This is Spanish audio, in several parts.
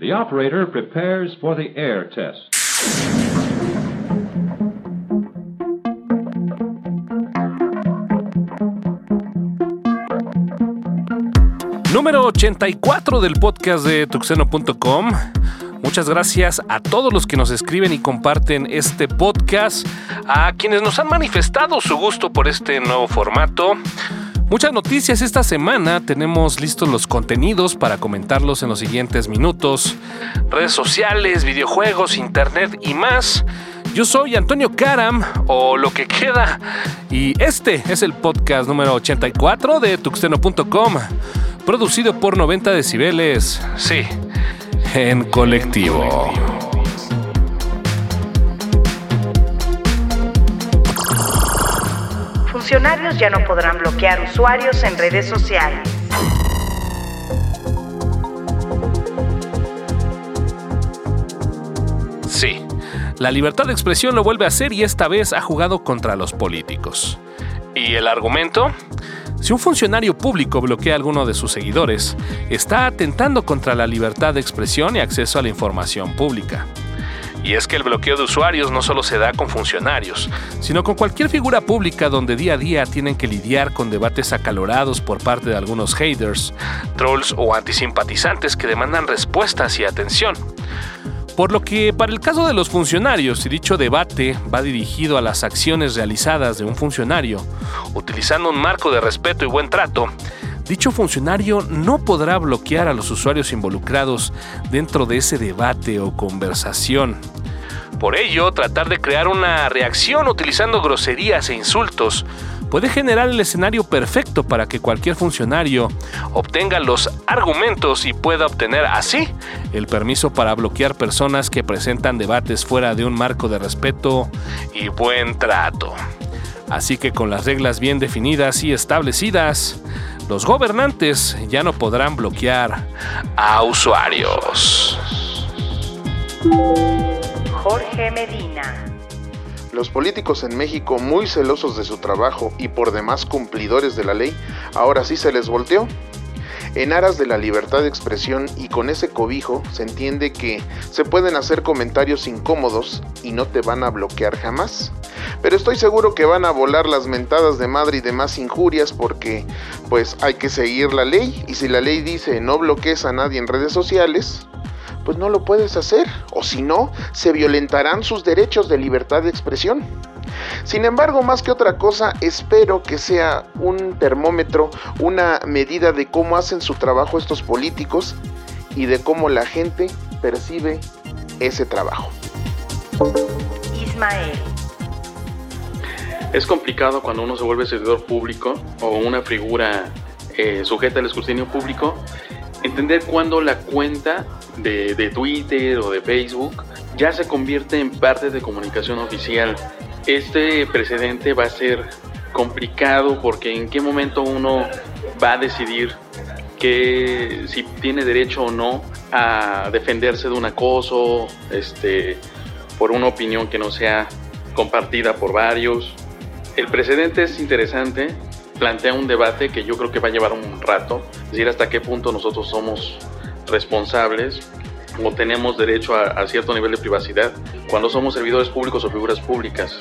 The operator prepares for the air test. Número 84 del podcast de tuxeno.com. Muchas gracias a todos los que nos escriben y comparten este podcast, a quienes nos han manifestado su gusto por este nuevo formato. Muchas noticias esta semana, tenemos listos los contenidos para comentarlos en los siguientes minutos. Redes sociales, videojuegos, internet y más. Yo soy Antonio Karam, o lo que queda, y este es el podcast número 84 de tuxteno.com, producido por 90 decibeles, sí, en colectivo. Funcionarios ya no podrán bloquear usuarios en redes sociales. Sí, la libertad de expresión lo vuelve a hacer y esta vez ha jugado contra los políticos. ¿Y el argumento? Si un funcionario público bloquea a alguno de sus seguidores, está atentando contra la libertad de expresión y acceso a la información pública. Y es que el bloqueo de usuarios no solo se da con funcionarios, sino con cualquier figura pública donde día a día tienen que lidiar con debates acalorados por parte de algunos haters, trolls o antisimpatizantes que demandan respuestas y atención. Por lo que para el caso de los funcionarios, si dicho debate va dirigido a las acciones realizadas de un funcionario, utilizando un marco de respeto y buen trato, dicho funcionario no podrá bloquear a los usuarios involucrados dentro de ese debate o conversación. Por ello, tratar de crear una reacción utilizando groserías e insultos puede generar el escenario perfecto para que cualquier funcionario obtenga los argumentos y pueda obtener así el permiso para bloquear personas que presentan debates fuera de un marco de respeto y buen trato. Así que con las reglas bien definidas y establecidas, los gobernantes ya no podrán bloquear a usuarios. Jorge Medina. Los políticos en México, muy celosos de su trabajo y por demás cumplidores de la ley, ahora sí se les volteó. En aras de la libertad de expresión y con ese cobijo se entiende que se pueden hacer comentarios incómodos y no te van a bloquear jamás. Pero estoy seguro que van a volar las mentadas de madre y demás injurias porque pues hay que seguir la ley y si la ley dice no bloquees a nadie en redes sociales, pues no lo puedes hacer, o si no, se violentarán sus derechos de libertad de expresión. Sin embargo, más que otra cosa, espero que sea un termómetro, una medida de cómo hacen su trabajo estos políticos y de cómo la gente percibe ese trabajo. Ismael. Es complicado cuando uno se vuelve servidor público o una figura eh, sujeta al escrutinio público entender cuándo la cuenta de, de, Twitter o de Facebook ya se convierte en parte de comunicación oficial. Este precedente va a ser complicado porque en qué momento uno va a decidir que si tiene derecho o no a defenderse de un acoso, este, por una opinión que no sea compartida por varios. El precedente es interesante, plantea un debate que yo creo que va a llevar un rato, es decir, hasta qué punto nosotros somos responsables o tenemos derecho a, a, cierto nivel de privacidad cuando somos servidores públicos o figuras públicas.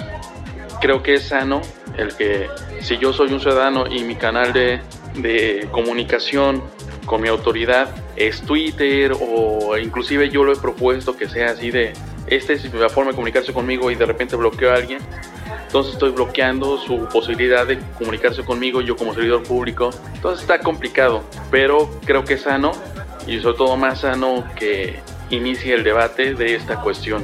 Creo que es sano el que si yo soy un ciudadano y mi canal de, de comunicación con mi autoridad es Twitter o inclusive yo lo he propuesto que sea así de esta es la forma de comunicarse conmigo y de repente bloqueo a alguien, entonces estoy bloqueando su posibilidad de comunicarse conmigo yo como servidor público. Entonces está complicado, pero creo que es sano y sobre todo más sano que inicie el debate de esta cuestión.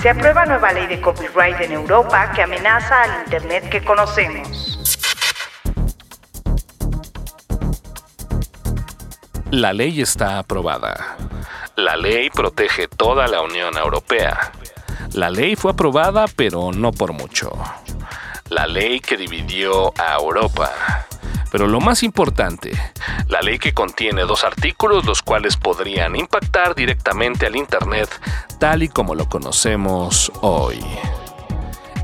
Se aprueba nueva ley de copyright en Europa que amenaza al Internet que conocemos. La ley está aprobada. La ley protege toda la Unión Europea. La ley fue aprobada, pero no por mucho. La ley que dividió a Europa. Pero lo más importante, la ley que contiene dos artículos los cuales podrían impactar directamente al Internet tal y como lo conocemos hoy.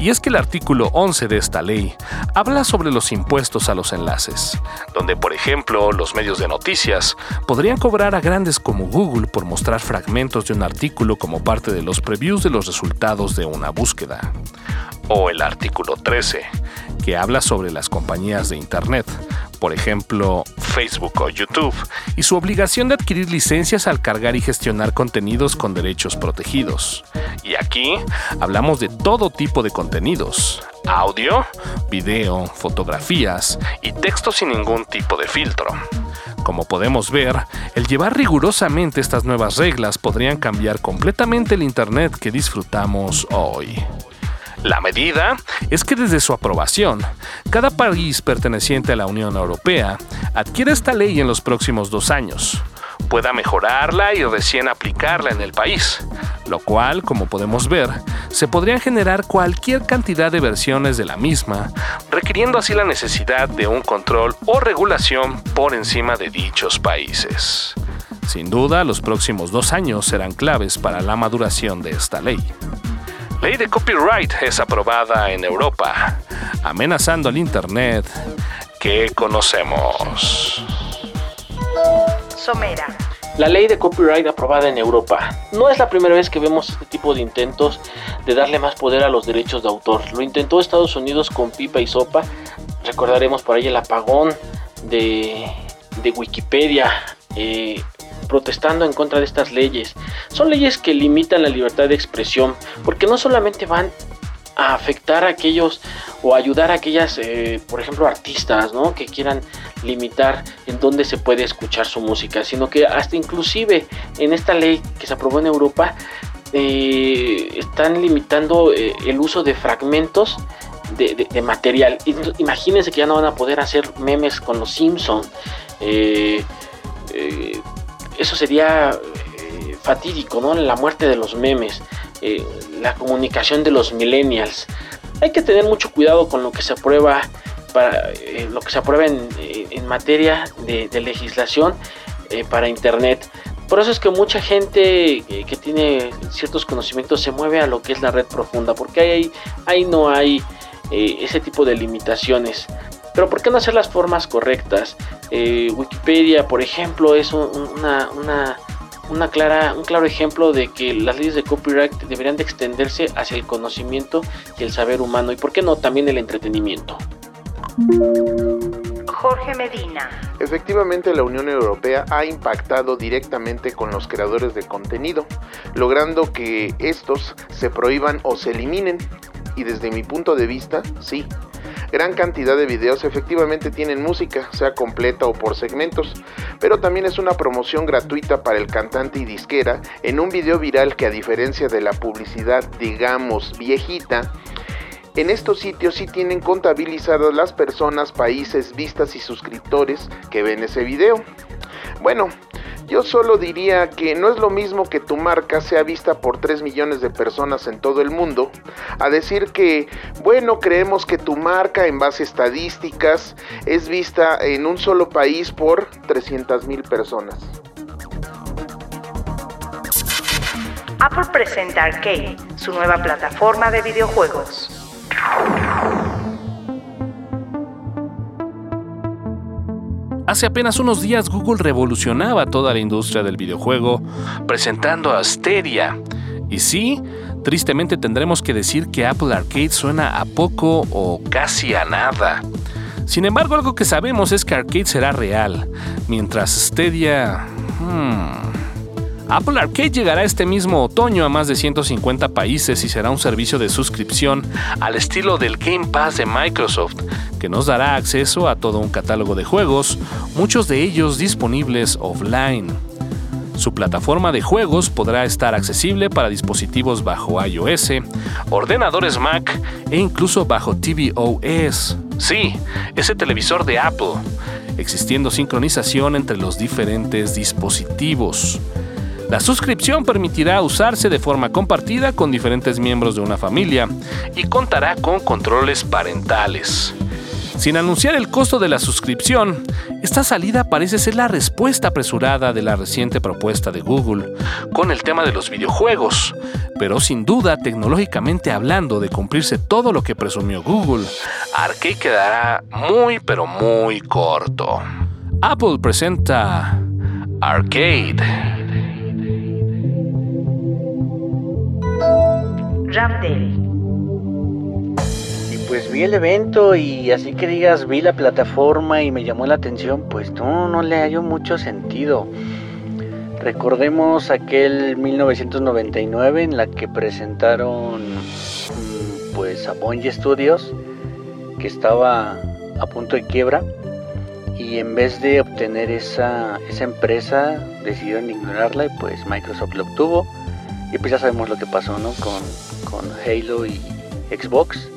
Y es que el artículo 11 de esta ley habla sobre los impuestos a los enlaces, donde por ejemplo los medios de noticias podrían cobrar a grandes como Google por mostrar fragmentos de un artículo como parte de los previews de los resultados de una búsqueda. O el artículo 13, que habla sobre las compañías de Internet, por ejemplo Facebook o YouTube, y su obligación de adquirir licencias al cargar y gestionar contenidos con derechos protegidos. Y aquí hablamos de todo tipo de contenidos, audio, video, fotografías y texto sin ningún tipo de filtro. Como podemos ver, el llevar rigurosamente estas nuevas reglas podrían cambiar completamente el Internet que disfrutamos hoy. La medida es que desde su aprobación, cada país perteneciente a la Unión Europea adquiere esta ley en los próximos dos años, pueda mejorarla y recién aplicarla en el país, lo cual, como podemos ver, se podrían generar cualquier cantidad de versiones de la misma, requiriendo así la necesidad de un control o regulación por encima de dichos países. Sin duda, los próximos dos años serán claves para la maduración de esta ley ley de copyright es aprobada en Europa, amenazando al Internet que conocemos. Somera. La ley de copyright aprobada en Europa. No es la primera vez que vemos este tipo de intentos de darle más poder a los derechos de autor. Lo intentó Estados Unidos con pipa y sopa. Recordaremos por ahí el apagón de, de Wikipedia. Eh, protestando en contra de estas leyes. Son leyes que limitan la libertad de expresión, porque no solamente van a afectar a aquellos o ayudar a aquellas, eh, por ejemplo, artistas, ¿no? Que quieran limitar en dónde se puede escuchar su música, sino que hasta inclusive en esta ley que se aprobó en Europa eh, están limitando eh, el uso de fragmentos de, material. Imagínense que ya no van a poder hacer memes con los Simpsons eso sería eh, fatídico, ¿no? La muerte de los memes, eh, la comunicación de los millennials. Hay que tener mucho cuidado con lo que se aprueba para eh, lo que se aprueba en, materia de, legislación para internet. Por eso es que mucha gente que tiene ciertos conocimientos se mueve a lo que es la red profunda, porque ahí, ahí no hay ese tipo de limitaciones. Pero ¿por qué no hacer las formas correctas? Eh, Wikipedia, por ejemplo, es una, una, clara, un claro ejemplo de que las leyes de copyright deberían de extenderse hacia el conocimiento y el saber humano y, ¿por qué no, también el entretenimiento? Jorge Medina. Efectivamente, la Unión Europea ha impactado directamente con los creadores de contenido, logrando que estos se prohíban o se eliminen. Y desde mi punto de vista, sí, Gran cantidad de videos efectivamente tienen música, sea completa o por segmentos, pero también es una promoción gratuita para el cantante y disquera en un video viral que a diferencia de la publicidad digamos viejita, en estos sitios sí tienen contabilizadas las personas, países, vistas y suscriptores que ven ese video. Bueno, yo solo diría que no es lo mismo que tu marca sea vista por 3 millones de personas en todo el mundo, a decir que, bueno, creemos que tu marca en base a estadísticas es vista en un solo país por 300 mil personas. Apple presenta Arcade, su nueva plataforma de videojuegos. Hace apenas unos días Google revolucionaba toda la industria del videojuego presentando a Stadia. Y sí, tristemente tendremos que decir que Apple Arcade suena a poco o casi a nada. Sin embargo, algo que sabemos es que Arcade será real, mientras Stadia... Hmm, Apple Arcade llegará este mismo otoño a más de 150 países y será un servicio de suscripción al estilo del Game Pass de Microsoft, que nos dará acceso a todo un catálogo de juegos, muchos de ellos disponibles offline. Su plataforma de juegos podrá estar accesible para dispositivos bajo iOS, ordenadores Mac e incluso bajo tvOS. Sí, ese televisor de Apple, existiendo sincronización entre los diferentes dispositivos. La suscripción permitirá usarse de forma compartida con diferentes miembros de una familia y contará con controles parentales. Sin anunciar el costo de la suscripción, esta salida parece ser la respuesta apresurada de la reciente propuesta de Google con el tema de los videojuegos, pero sin duda, tecnológicamente hablando de cumplirse todo lo que presumió Google, Arcade quedará muy pero muy corto. Apple presenta Arcade. Ramdale. Y pues vi el evento y así que digas, vi la plataforma y me llamó la atención, pues no, no le hallo mucho sentido. Recordemos aquel 1999 en la que presentaron mm, pues a Bungie Studios que estaba a punto de quiebra y en vez de obtener esa, esa empresa decidieron ignorarla y pues Microsoft lo obtuvo y pues ya sabemos lo que pasó ¿no? con, con Halo y Xbox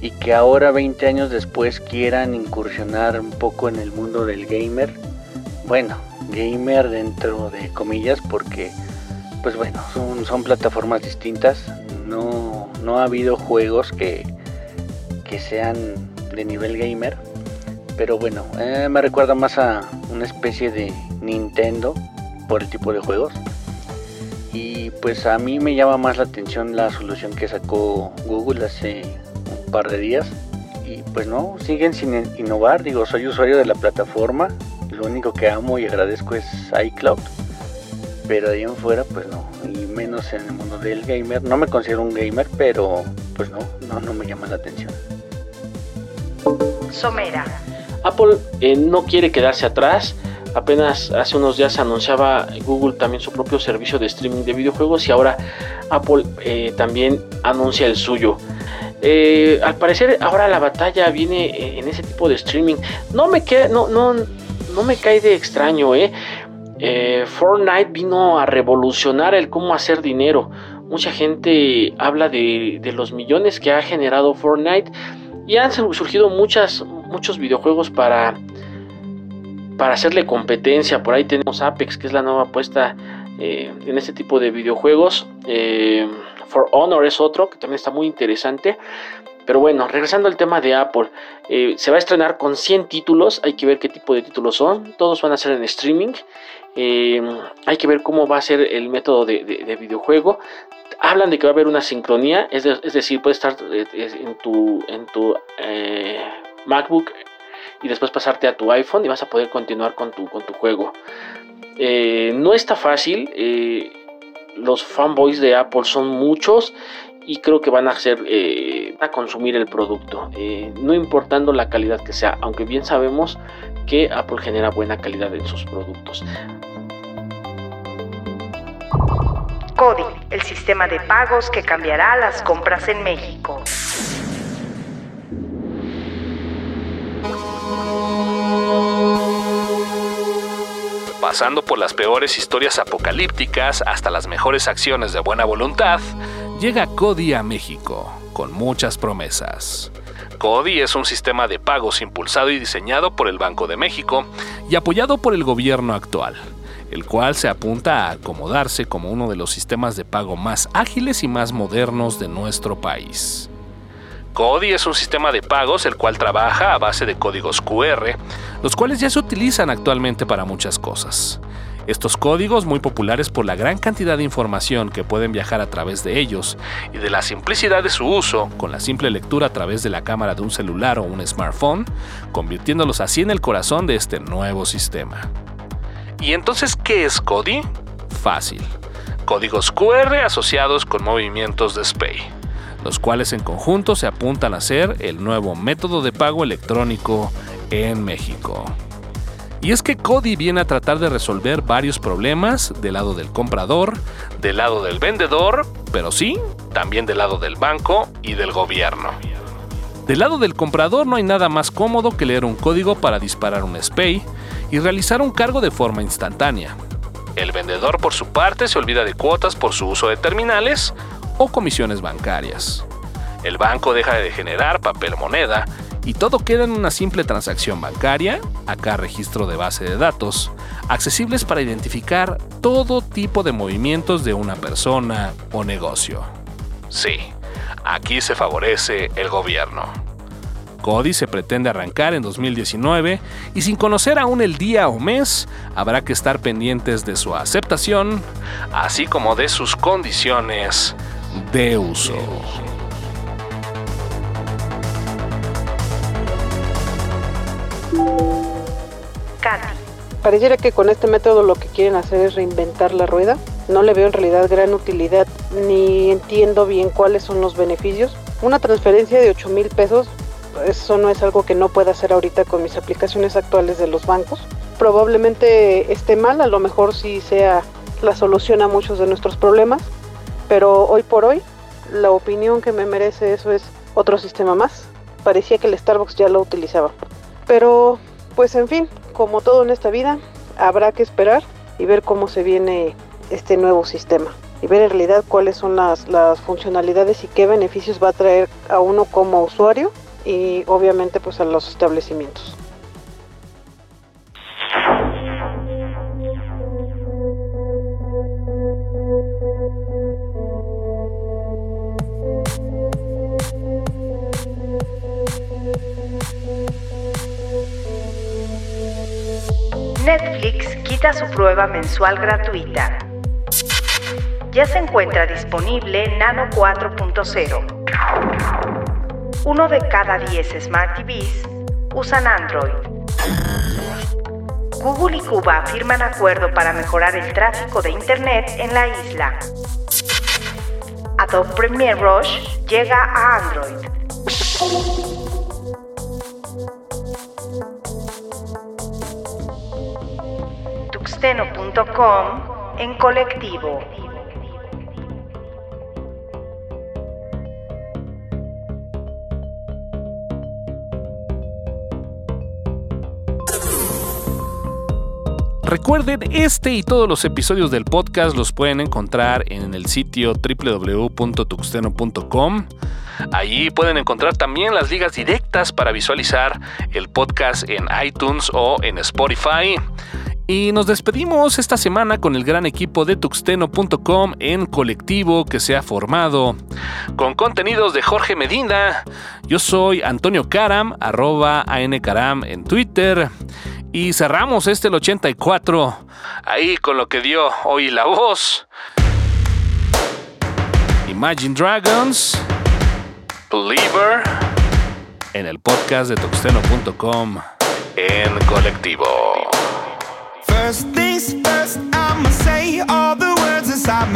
y que ahora 20 años después quieran incursionar un poco en el mundo del gamer. Bueno gamer dentro de comillas porque pues bueno son, plataformas distintas. No, no ha habido juegos que, que sean de nivel gamer. Pero bueno, eh, me recuerda más a una especie de Nintendo por el tipo de juegos. Y pues a mí me llama más la atención la solución que sacó Google hace un par de días. Y pues no, siguen sin innovar. Digo, soy usuario de la plataforma. Lo único que amo y agradezco es iCloud. Pero de ahí en fuera, pues no. Y menos en el mundo del gamer. No me considero un gamer, pero pues no, no, no me llama la atención. Somera. Apple eh, no quiere quedarse atrás. Apenas hace unos días anunciaba Google también su propio servicio de streaming de videojuegos y ahora Apple eh, también anuncia el suyo. Eh, al parecer ahora la batalla viene en ese tipo de streaming. No me, queda, no, no, no me cae de extraño, ¿eh? Fortnite vino a revolucionar el cómo hacer dinero. Mucha gente habla de, de los millones que ha generado Fortnite y han surgido muchas, muchos videojuegos para, para hacerle competencia. Por ahí tenemos Apex, que es la nueva apuesta eh, en este tipo de videojuegos. Eh, For Honor es otro que también está muy interesante. Pero bueno, regresando al tema de Apple, eh, se va a estrenar con 100 títulos. Hay que ver qué tipo de títulos son. Todos van a ser en streaming. hay que ver cómo va a ser el método de, de videojuego hablan de que va a haber una sincronía, es, decir, puedes estar en tu, en tu MacBook y después pasarte a tu iPhone y vas a poder continuar con tu, con tu juego. Eh, no está fácil, eh, los fanboys de Apple son muchos y creo que van a hacer eh, a consumir el producto, no importando la calidad que sea, aunque bien sabemos que Apple genera buena calidad en sus productos. CODI, el sistema de pagos que cambiará las compras en México. Pasando por las peores historias apocalípticas hasta las mejores acciones de buena voluntad, llega CODI a México, con muchas promesas. CODI es un sistema de pagos impulsado y diseñado por el Banco de México y apoyado por el gobierno actual, el cual se apunta a acomodarse como uno de los sistemas de pago más ágiles y más modernos de nuestro país. CODI es un sistema de pagos el cual trabaja a base de códigos QR, los cuales ya se utilizan actualmente para muchas cosas. Estos códigos, muy populares por la gran cantidad de información que pueden viajar a través de ellos y de la simplicidad de su uso, con la simple lectura a través de la cámara de un celular o un smartphone, convirtiéndolos así en el corazón de este nuevo sistema. ¿Y entonces qué es CODI? Fácil. Códigos QR asociados con movimientos de SPAY los cuales en conjunto se apuntan a ser el nuevo método de pago electrónico en México. Y es que Cody viene a tratar de resolver varios problemas del lado del comprador, del lado del vendedor, pero sí, también del lado del banco y del gobierno. Del lado del comprador no hay nada más cómodo que leer un código para disparar un SPAY y realizar un cargo de forma instantánea. El vendedor por su parte se olvida de cuotas por su uso de terminales o comisiones bancarias. El banco deja de generar papel moneda y todo queda en una simple transacción bancaria, acá registro de base de datos, accesibles para identificar todo tipo de movimientos de una persona o negocio. Sí, aquí se favorece el gobierno. Cody se pretende arrancar en 2019 y sin conocer aún el día o mes, habrá que estar pendientes de su aceptación, así como de sus condiciones de uso. Katy. Pareciera que con este método lo que quieren hacer es reinventar la rueda. No le veo en realidad gran utilidad ni entiendo bien cuáles son los beneficios. Una transferencia de 8 mil pesos, eso no es algo que no pueda hacer ahorita con mis aplicaciones actuales de los bancos. Probablemente esté mal, a lo mejor sí sea la solución a muchos de nuestros problemas, pero hoy por hoy la opinión que me merece eso es otro sistema más. Parecía que el Starbucks ya lo utilizaba. Pero, pues en fin, como todo en esta vida, habrá que esperar y ver cómo se viene este nuevo sistema y ver en realidad cuáles son las, las funcionalidades y qué beneficios va a traer a uno como usuario y obviamente pues a los establecimientos. Prueba mensual gratuita. Ya se encuentra disponible Nano 4.0. Uno de cada 10 Smart TVs usan Android. Google y Cuba firman acuerdo para mejorar el tráfico de Internet en la isla. Adobe Premiere Rush llega a Android. tuxteno.com en colectivo. Recuerden, este y todos los episodios del podcast los pueden encontrar en el sitio www.tuxteno.com. Allí pueden encontrar también las ligas directas para visualizar el podcast en iTunes o en Spotify. Y nos despedimos esta semana con el gran equipo de tuxteno.com en colectivo que se ha formado. Con contenidos de Jorge Medina, yo soy Antonio Karam, arroba ANCaram en Twitter. Y cerramos este el 84, ahí con lo que dio hoy la voz. Imagine Dragons, Believer, en el podcast de tuxteno.com en colectivo. First things first, I'ma say all the words inside my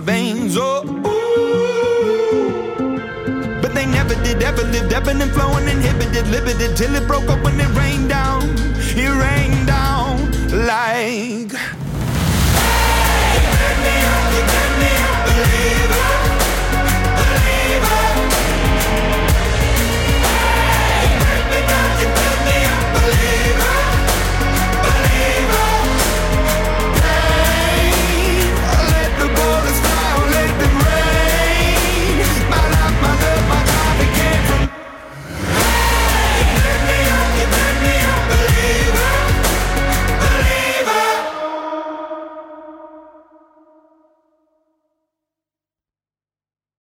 Veins. Oh, ooh. But they never did ever live, ebbing and flowing, inhibited, limited till it broke up when. It rained down.